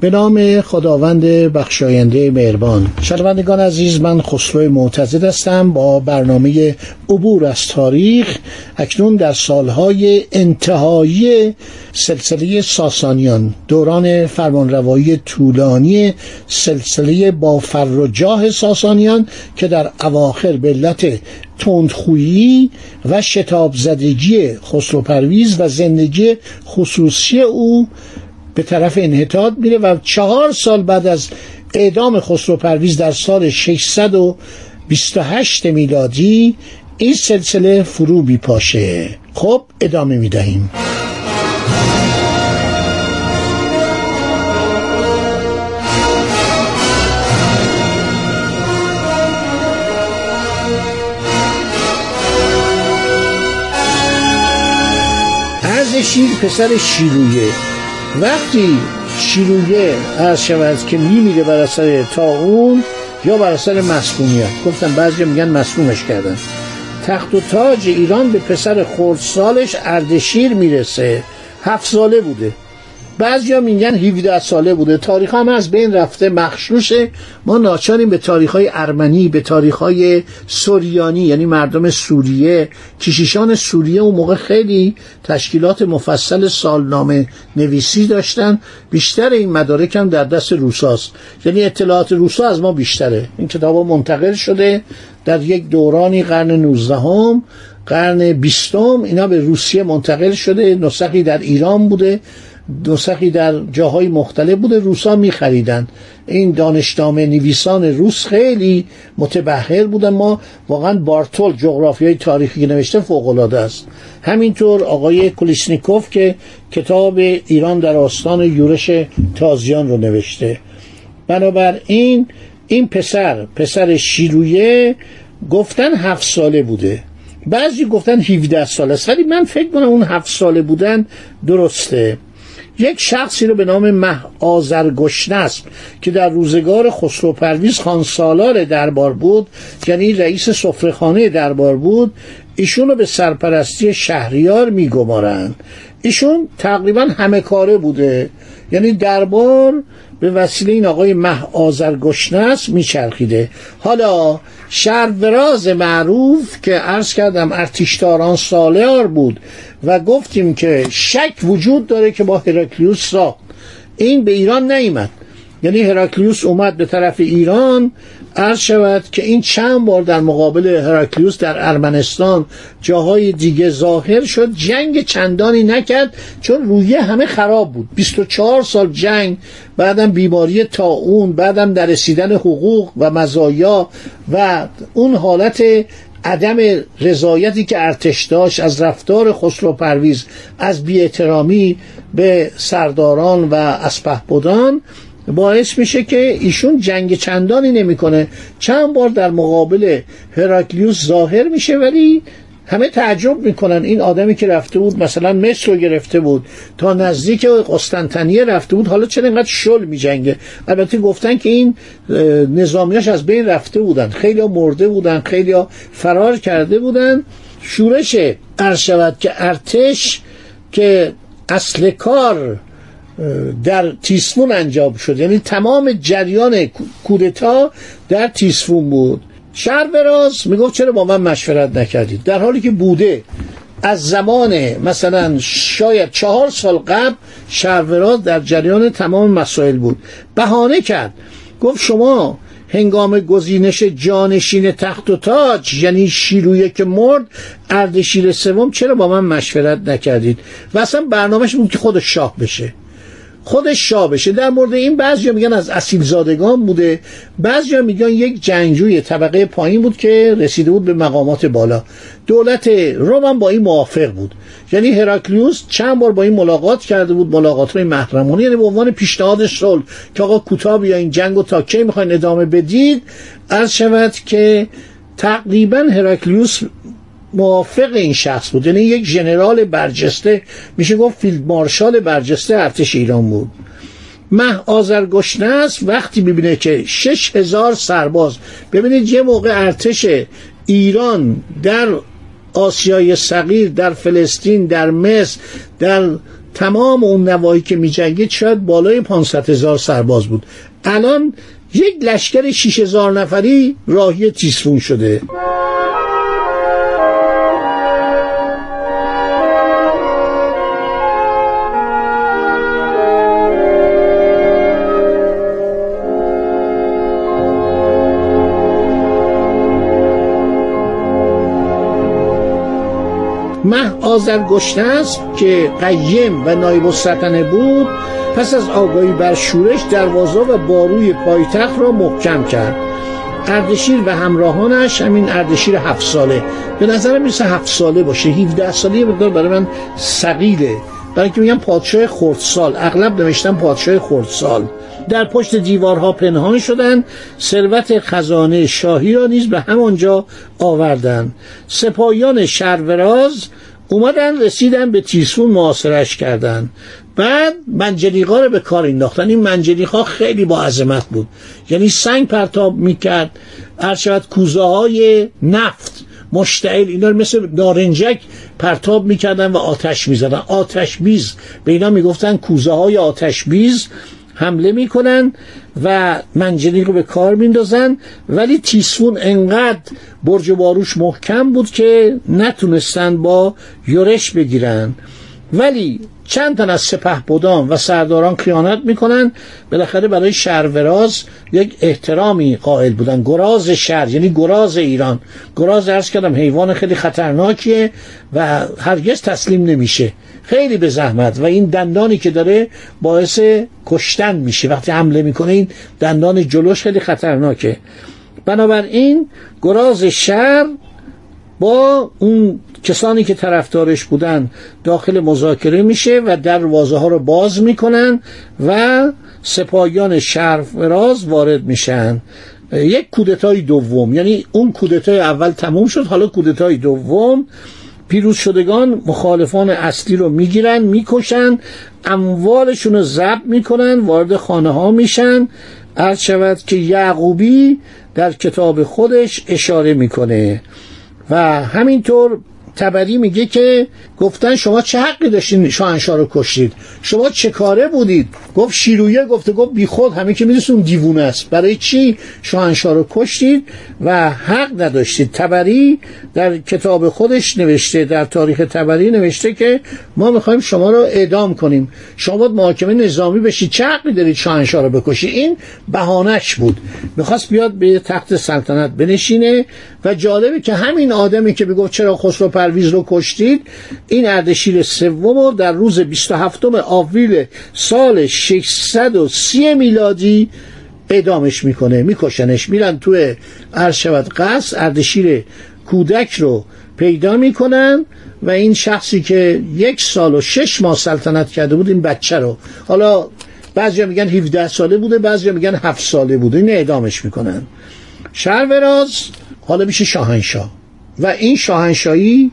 به نام خداوند بخشاینده مهربان. شنوندگان عزیز من خسرو معتزد هستم. با برنامه عبور از تاریخ اکنون در سالهای انتهایی سلسله ساسانیان دوران فرمانروایی طولانی سلسله با جاه ساسانیان که در اواخر به علت تندخویی و شتاب زدگی خسرو پرویز و زندگی خصوصی او به طرف انحطاط میره و چهار سال بعد از اعدام خسرو پرویز در سال 628 میلادی این سلسله فرو بیپاشه خب ادامه می‌دهیم. شیر پسر شیرویه. وقتی شیرویه عرض شود که میمیره بر اثر اون یا بر اثر مسمومیت گفتم بعضی میگن مسمومش کردن. تخت و تاج ایران به پسر خردسالش اردشیر می‌رسه. هفت ساله بوده. بعضیا میگن 17 ساله بوده. تاریخ هم از بین رفته مخشوشه. ما ناچاریم به تاریخ های ارمنی به تاریخ های سوریانی یعنی مردم سوریه کشیشان سوریه اون موقع خیلی تشکیلات مفصل سالنامه نویسی داشتن. بیشتر این مدارک هم در دست روساست. یعنی اطلاعات روسا از ما بیشتره. این کتاب منتقل شده در یک دورانی قرن 19 هم قرن بیستم. اینا به روسیه منتقل شده. نسخی در ایران بوده. نسخی در جاهای مختلف بوده روسا میخریدن. این دانشنامه نویسان روس خیلی متبهر بودن ما واقعا بارتول جغرافیای تاریخی نوشته فوق است. همینطور آقای کلیسنیکوف که کتاب ایران در آستان یورش تازیان رو نوشته. بنابراین این پسر پسر شیرویه گفتن هفت ساله بوده. بعضی گفتن 17 ساله است ولی من فکر کنم اون هفت ساله بودن درسته. یک شخصی رو به نام مه آزرگشنسب که در روزگار خسرو پرویز خان سالار دربار بود یعنی رئیس سفرهخانه دربار بود ایشون رو به سرپرستی شهریار میگمارند. ایشون تقریبا همه کاره بوده. یعنی دربار به وسیله این آقای مه آزرگشنس میچرخیده. حالا شهروراز معروف که عرض کردم ارتشداران سالار بود و گفتیم که شک وجود داره که با هراکلیوس را. این به ایران نیامد. یعنی هراکلیوس اومد به طرف ایران عرض شود که این چند بار در مقابل هراکلیوس در ارمنستان جاهای دیگه ظاهر شد جنگ چندانی نکرد چون رویه همه خراب بود. 24 سال جنگ بعدم بیماری تاون بعدم در رسیدن حقوق و مزایا و اون حالت عدم رضایتی که ارتش داشت از رفتار خسرو پرویز از بیاحترامی به سرداران و اسپهبدان باعث میشه که ایشون جنگ چندانی نمی‌کنه. چند بار در مقابل هراکلیوس ظاهر میشه ولی همه تعجب می‌کنن. این آدمی که رفته بود مثلا مصر رو گرفته بود تا نزدیک قسطنطنیه رفته بود حالا چرا اینقدر شل میجنگه؟ البته گفتن که این نظامیاش از بین رفته بودن. خیلی مرده بودن خیلی فرار کرده بودن. شورش عرض شود که ارتش که اصل کار در تیسفون انجام شد. یعنی تمام جریان کودتا در تیسفون بود. شهر براز می‌گفت چرا با من مشورت نکردید؟ در حالی که بوده. از زمان مثلا شاید چهار سال قبل شهروراز در جریان تمام مسائل بود. بهانه کرد. گفت شما هنگام گزینش جانشین تخت و تاج یعنی شیرویه که مرد اردشیر سوم چرا با من مشورت نکردید؟ و اصلا برنامهش بود که خودش شاه بشه. خودش شاه بشه در مورد این بعضی میگن از اصیل زادگان بوده. بعضی میگن یک جنگجوی طبقه پایین بود که رسیده بود به مقامات بالا. دولت روم با این موافق بود. یعنی هراکلیوس چند بار با این ملاقات کرده بود ملاقات های محرمانه. یعنی به عنوان پیشنهاد صلح که آقا کوتاه یا این جنگ و تا کی می‌خواین ادامه بدید از شود که تقریبا هراکلیوس موافق این شخص بود. یعنی یک ژنرال برجسته میشه گفت فیلد مارشال برجسته ارتش ایران بود. مه آزرگشنه است. وقتی ببینه که شش هزار سرباز ببینید یه موقع ارتش ایران در آسیای صغیر در فلسطین در مصر در تمام اون نواحی که می جنگید شاید بالای 500 هزار سرباز بود. الان یک لشکر 6 هزار نفری راهی تیسفون شده. مه است که قیم و نایب السلطنه بود پس از آگاهی بر شورش دروازه و باروی پایتخت را محکم کرد. اردشیر و همراهانش همین اردشیر هفت ساله. به نظر می‌رسه هفت ساله باشه 17 ساله مقدار برای من سقیله برای که میگم پادشاه خردسال. اغلب نوشتن پادشاه خردسال. در پشت دیوارها پنهان شدند ثروت خزانه شاهی را نیز به همانجا آوردند سپاهیان شروراز اومدن رسیدن به تیسفون معاصرش کردن. بعد منجلیقا رو به کار انداختن. این منجلیقا خیلی با عظمت بود. یعنی سنگ پرتاب می‌کرد. هر کوزه های نفت مشتعل اینا مثل نارنجک پرتاب می‌کردن و آتش می‌زدن. آتش بیز. به اینا می‌گفتن کوزه های آتش بیز حمله می‌کنن و منجنیق رو به کار میندازن. ولی تیسفون انقدر برج باروش محکم بود که نتونستن با یورش بگیرن. ولی چند تن از سپه بودان و سرداران خیانت می‌کنن بالاخره برای شهروراز یک احترامی قائل بودن. گراز شهر یعنی گراز ایران. گراز ارز کردم حیوان خیلی خطرناکیه و هرگز تسلیم نمیشه. خیلی به زحمت. و این دندانی که داره باعث کشتن میشه. وقتی حمله می‌کنه این دندان جلوش خیلی خطرناکه. بنابراین گراز شهر با اون کسانی که طرفدارش بودن داخل مذاکره میشه و دروازه ها رو باز می‌کنن و سپاهیان شرفراز وارد میشن. یک کودتای دوم یعنی اون کودتای اول تموم شد حالا کودتای دوم پیروز شدگان مخالفان اصلی رو می‌گیرن می‌کشن اموالشون رو ضبط می‌کنن وارد خانه ها میشن. عرض شود که یعقوبی در کتاب خودش اشاره می‌کنه. و همینطور تبری میگه که گفتن شما چه حقی داشتین شاهنشاه رو کشتید؟ شما چه کاره بودید؟ گفت شیرویه گفته گفت بی خود همه که میدونستون دیوونه است. برای چی شاهنشاه رو کشتید و حق نداشتید؟ تبری در کتاب خودش نوشته در تاریخ تبری نوشته که ما می‌خوایم شما رو اعدام کنیم. شما باید محاکمه نظامی بشید. چه حقی دارید شاهنشاه رو بکشید؟ این بهانش بود. می‌خواست بیاد به تخت سلطنت بنشینه و جالبه که همین آدمی که بگفت چرا خسرو پرویز رو کشتید. این اردشیر سوم در روز 27 آوریل سال 630 میلادی اعدامش می‌کنه. میکشنش. میرن توی عرض شود قصد اردشیر کودک رو پیدا می‌کنن و این شخصی که یک سال و شش ماه سلطنت کرده بود این بچه رو. حالا بعضی میگن 17 ساله بوده بعضی میگن 7 ساله بوده. این اعدامش می‌کنن. شهروراز حالا میشه شاهنشاه. و این شاهنشاهی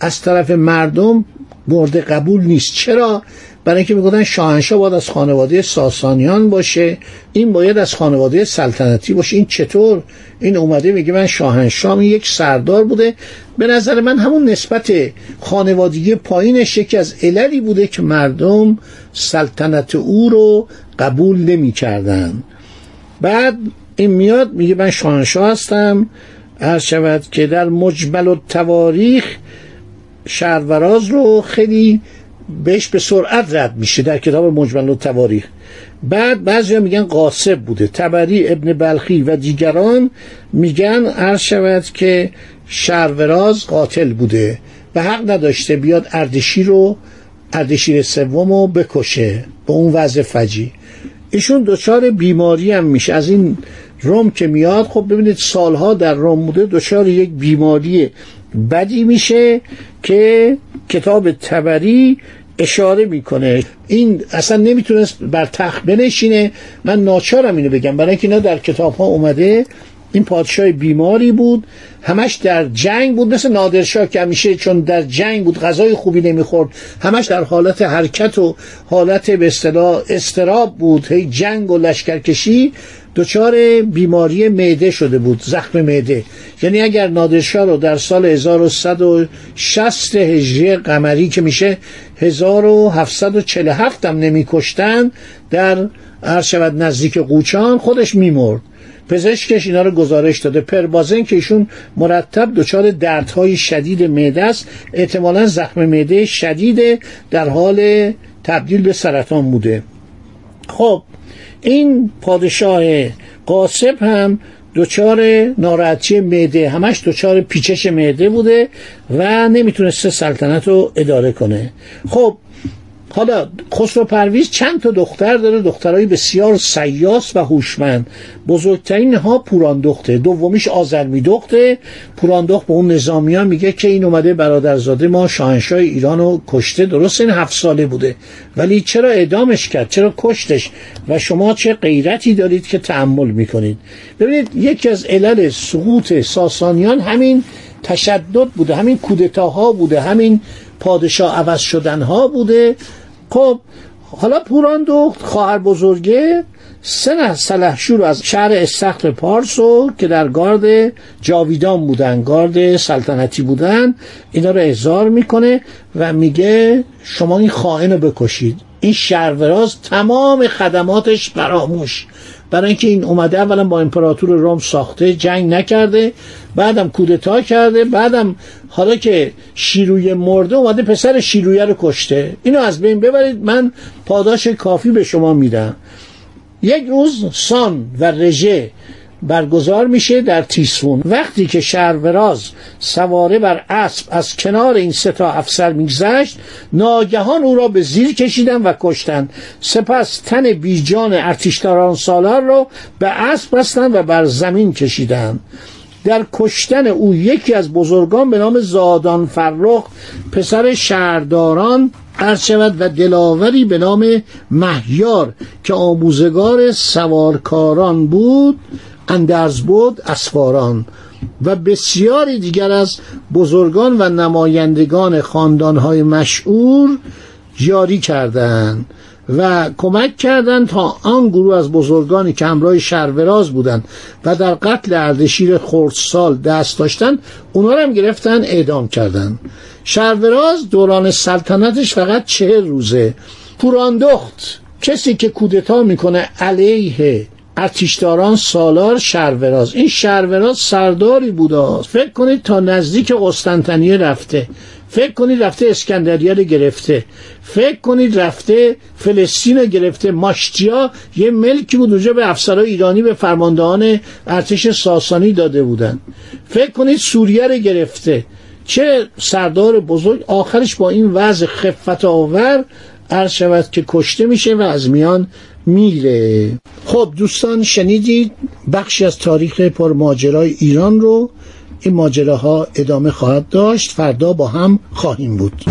از طرف مردم مورد قبول نیست. چرا؟ برای اینکه می‌گفتن شاهنشاه باید از خانواده ساسانیان باشه این باید از خانواده سلطنتی باشه. این چطور؟ این اومده میگه من شاهنشاه یک سردار بوده. به نظر من همون نسبت خانوادگی پایینش یکی از عللی بوده که مردم سلطنت او رو قبول نمی‌کردن. بعد این میاد میگه من شاهنشاه هستم. عرض شود که در مجمل و تواریخ شهروراز رو خیلی بهش به سرعت رد میشه در کتاب مجمل و تواریخ. بعد بعضی میگن قاسب بوده. تبری ابن بلخی و دیگران میگن عرض شود که شهروراز قاتل بوده و حق نداشته بیاد اردشی رو اردشیر سوم رو بکشه به اون وضع فجی. ایشون دچار بیماری هم میشه. از این روم که میاد خب ببینید سالها در روم بوده دچار یک بیماری بدی میشه که کتاب تبری اشاره می‌کنه. این اصلا نمی‌تونست بر تخت بنشینه. من ناچارم اینو بگم. برای اینکه اینا در کتاب ها اومده این پادشاه بیماری بود. همش در جنگ بود. مثل نادرشاه که همیشه چون در جنگ بود غذای خوبی نمی‌خورد. همش در حالت حرکت و حالت به اصطلاح استراب بود. هی جنگ و لشکرکشی دچار بیماری معده شده بود زخم معده. یعنی اگر نادرشاه رو در سال 1160 هجری قمری که میشه 1747 هم نمیکشتن در عرض شود نزدیک قوچان خودش میمرد. پزشکش اینا رو گزارش داده. پربازن که ایشون مرتب دچار دردهای شدید معده است. احتمالا زخم معده شدید در حال تبدیل به سرطان بوده. خب این پادشاه قاسب هم دچار ناراحتی معده. همش دچار پیچش معده بوده و نمی‌تونسته سلطنت رو اداره کنه. خب حالا خسرو پرویز چند تا دختر داره دخترای بسیار سیاس و هوشمند. بزرگترین ها پوراندخته دومیش آزرمی دخته پوراندخت به اون نظامیان میگه که این اومده برادرزاده ما شاهنشاه ایران رو کشته. درست این هفت ساله بوده. ولی چرا اعدامش کرد؟ چرا کشتش؟ و شما چه غیرتی دارید که تحمل می‌کنید؟ ببینید یکی از علل سقوط ساسانیان همین تشدد بوده همین کودتاها بوده همین پادشاه عوض شدن ها بوده. خب حالا پوران دخت خواهر بزرگه. سه سلحشور از شهر استخر پارس رو که در گارد جاویدان بودن گارد سلطنتی بودن اینا رو احضار می‌کنه و میگه شما این خائن رو بکشید. این شهروراز تمام خدماتش فراموش. برای اینکه این اومده اولا با امپراتور روم ساخته جنگ نکرده بعدم کودتا کرده بعدم حالا که شیروی مرده اومده پسر شیرویه رو کشته. اینو از بین ببرید. من پاداش کافی به شما میدم. یک روز سان و رژه برگزار میشه در تیسفون وقتی که شهروراز سواره بر اسب از کنار این سه تا افسر میگذشت ناگهان او را به زیر کشیدن و کشتند سپس تن بیجان ارتشداران سالار را به اسب بستند و بر زمین کشیدند در کشتن او یکی از بزرگان به نام زادان فرخ پسر شهرداران شود و دلاوری به نام مهیار که آموزگار سوارکاران بود اندرز بود اسفاران و بسیاری دیگر از بزرگان و نمایندگان خاندانهای مشهور جاری کردند و کمک کردند تا آن گروه از بزرگانی که همراه شروراز بودند و در قتل اردشیر خردسال دست داشتند اونا هم گرفتن اعدام کردند. شروراز دوران سلطنتش فقط چهل روزه. پوراندخت کسی که کودتا می‌کنه علیه ارتشداران سالار شروراز این شروراز سرداری بوده فکر کنید تا نزدیک قسطنطنیه رفته. فکر کنید رفته اسکندریه رو گرفته. فکر کنید رفته فلسطین رو گرفته. ماشتیا یه ملکی بود اونجا به افسرهای ایرانی به فرماندهان ارتش ساسانی داده بودن. فکر کنید سوریه رو گرفته. چه سردار بزرگ. آخرش با این وضع خفت آور عرض شود که کشته میشه و از میان میره. خب دوستان شنیدید بخشی از تاریخ پرماجرای ایران رو این ماجراها ادامه خواهد داشت فردا با هم خواهیم بود.